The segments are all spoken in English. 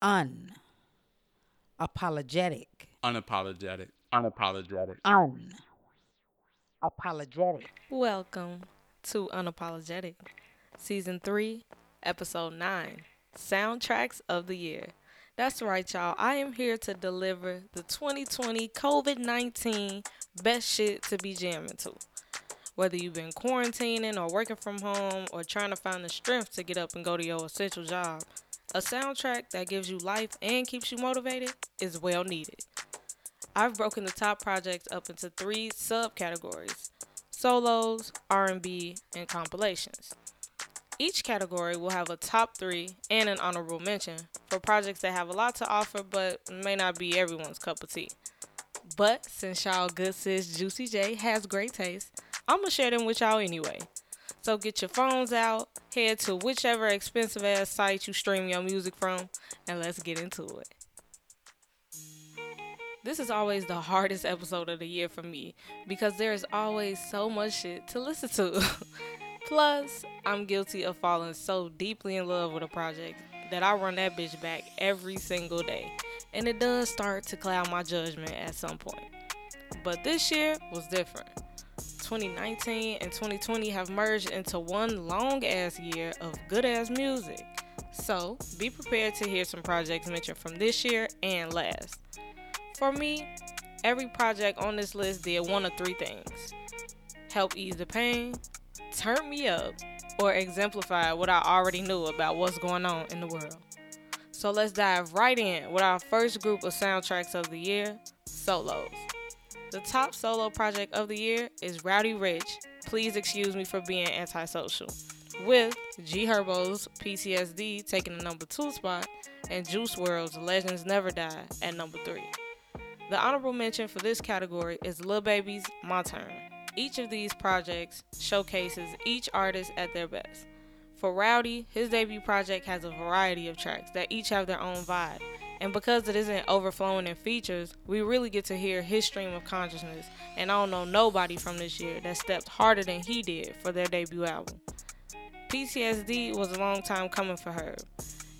un apologetic Unapologetic. Unapologetic. Welcome to Unapologetic, Season 3, Episode 9 Soundtracks of the Year. That's right, y'all. I am here to deliver the 2020 COVID 19 best shit to be jamming to. Whether you've been quarantining or working from home or trying to find the strength to get up and go to your essential job, a soundtrack that gives you life and keeps you motivated is well needed. I've broken the top projects up into three subcategories solos, R&B, and compilations. Each category will have a top three and an honorable mention for projects that have a lot to offer but may not be everyone's cup of tea. But since y'all good sis Juicy J has great taste, I'm gonna share them with y'all anyway. So get your phones out, head to whichever expensive ass site you stream your music from, and let's get into it. This is always the hardest episode of the year for me because there is always so much shit to listen to. Plus, I'm guilty of falling so deeply in love with a project that I run that bitch back every single day. And it does start to cloud my judgment at some point. But this year was different. 2019 and 2020 have merged into one long ass year of good ass music. So, be prepared to hear some projects mentioned from this year and last. For me, every project on this list did one of three things help ease the pain, turn me up, or exemplify what I already knew about what's going on in the world. So let's dive right in with our first group of soundtracks of the year solos. The top solo project of the year is Roddy Ricch, Please Excuse Me for Being Antisocial, with G Herbo's PTSD taking the number two spot and Juice WRLD's Legends Never Die at number three. The honorable mention for this category is Lil Baby's My Turn. Each of these projects showcases each artist at their best. For Rowdy, his debut project has a variety of tracks that each have their own vibe. And because it isn't overflowing in features, we really get to hear his stream of consciousness. And I don't know nobody from this year that stepped harder than he did for their debut album. PTSD was a long time coming for her.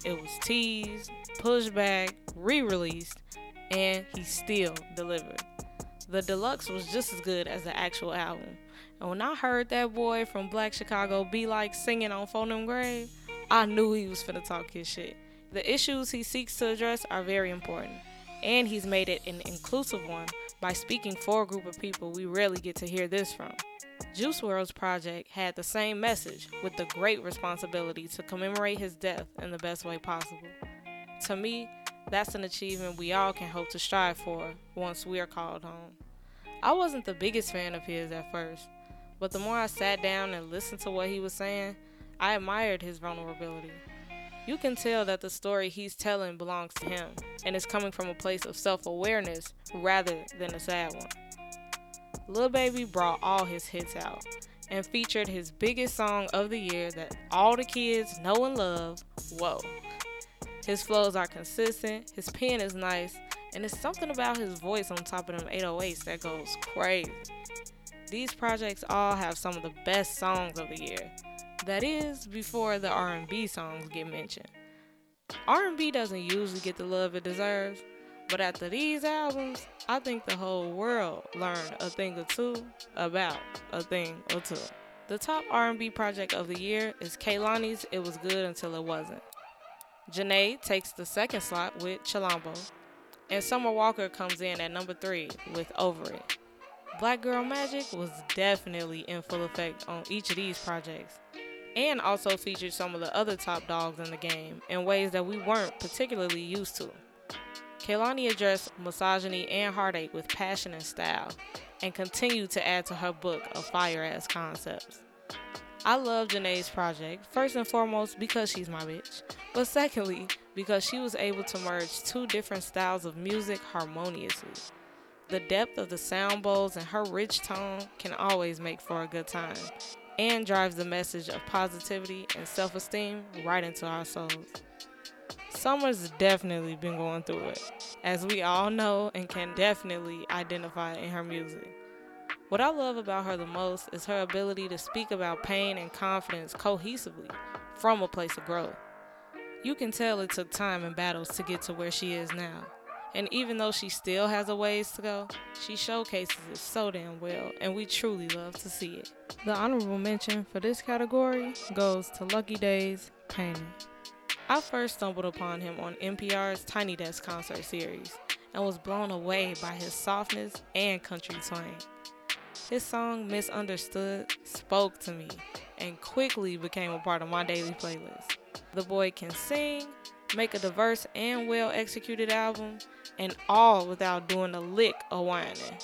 It was teased, pushed back, re released, and he still delivered. The deluxe was just as good as the actual album. And when I heard that boy from Black Chicago be like singing on Phonem Grave, I knew he was finna talk his shit. The issues he seeks to address are very important, and he's made it an inclusive one by speaking for a group of people we rarely get to hear this from. Juice WRLD's project had the same message with the great responsibility to commemorate his death in the best way possible. To me, that's an achievement we all can hope to strive for once we are called home. I wasn't the biggest fan of his at first, but the more I sat down and listened to what he was saying, I admired his vulnerability. You can tell that the story he's telling belongs to him and is coming from a place of self awareness rather than a sad one. Lil Baby brought all his hits out and featured his biggest song of the year that all the kids know and love, Whoa. His flows are consistent, his pen is nice, and it's something about his voice on top of them 808s that goes crazy. These projects all have some of the best songs of the year. That is before the R&B songs get mentioned. R&B doesn't usually get the love it deserves, but after these albums, I think the whole world learned a thing or two about a thing or two. The top R&B project of the year is Kehlani's It Was Good Until It Wasn't. Jhené takes the second slot with Chilombo, and Summer Walker comes in at number three with Over It. Black Girl Magic was definitely in full effect on each of these projects, and also featured some of the other top dogs in the game in ways that we weren't particularly used to. Kehlani addressed misogyny and heartache with passion and style, and continued to add to her book of fire ass concepts. I love Jhené's project, first and foremost because she's my bitch, but secondly, because she was able to merge two different styles of music harmoniously. The depth of the sound bowls and her rich tone can always make for a good time, and drives the message of positivity and self esteem right into our souls. Summer's definitely been going through it, as we all know and can definitely identify in her music. What I love about her the most is her ability to speak about pain and confidence cohesively from a place of growth. You can tell it took time and battles to get to where she is now. And even though she still has a ways to go, she showcases it so damn well, and we truly love to see it. The honorable mention for this category goes to Lucky Daye's Painting. I first stumbled upon him on NPR's Tiny Desk concert series and was blown away by his softness and country twang. His song Misunderstood spoke to me and quickly became a part of my daily playlist. The boy can sing, make a diverse and well executed album, and all without doing a lick of whining.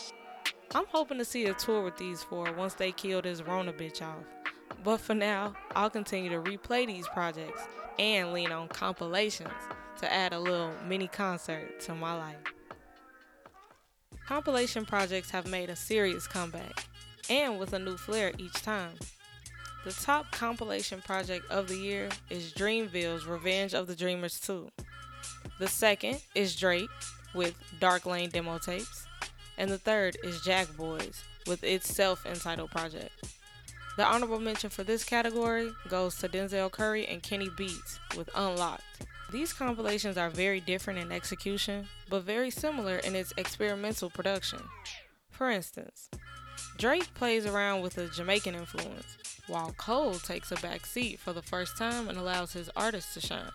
I'm hoping to see a tour with these four once they kill this Rona bitch off. But for now, I'll continue to replay these projects and lean on compilations to add a little mini concert to my life. Compilation projects have made a serious comeback, and with a new flair each time. The top compilation project of the year is Dreamville's Revenge of the Dreamers 2. The second is Drake with Dark Lane demo tapes. And the third is Jack Boys with its self entitled project. The honorable mention for this category goes to Denzel Curry and Kenny Beats with Unlocked. These compilations are very different in execution, but very similar in its experimental production. For instance, Drake plays around with a Jamaican influence, while Cole takes a back seat for the first time and allows his artists to shine.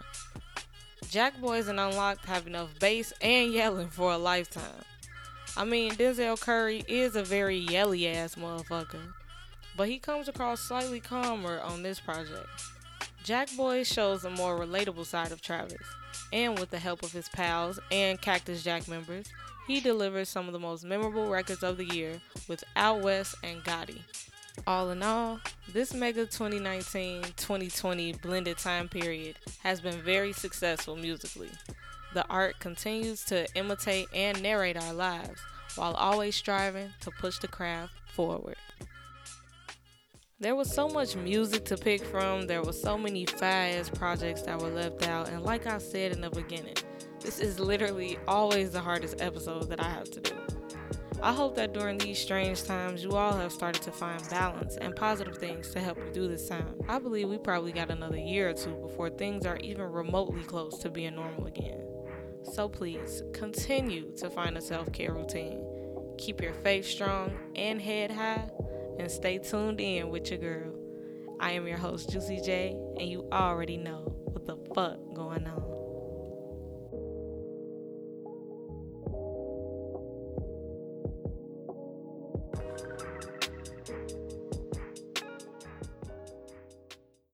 Jack Boys and Unlocked have enough bass and yelling for a lifetime. I mean, Denzel Curry is a very yelly ass motherfucker, but he comes across slightly calmer on this project. Jack Boy shows a more relatable side of Travis, and with the help of his pals and Cactus Jack members, he delivers some of the most memorable records of the year with Out West and Gatti. All in all, this mega 2019 2020 blended time period has been very successful musically. The art continues to imitate and narrate our lives while always striving to push the craft forward. There was so much music to pick from, there were so many fast projects that were left out, and like I said in the beginning, this is literally always the hardest episode that I have to do. I hope that during these strange times, you all have started to find balance and positive things to help you through this time. I believe we probably got another year or two before things are even remotely close to being normal again. So please continue to find a self care routine. Keep your faith strong and head high, and stay tuned in with your girl. I am your host, Juicy J, and you already know what the fuck going on.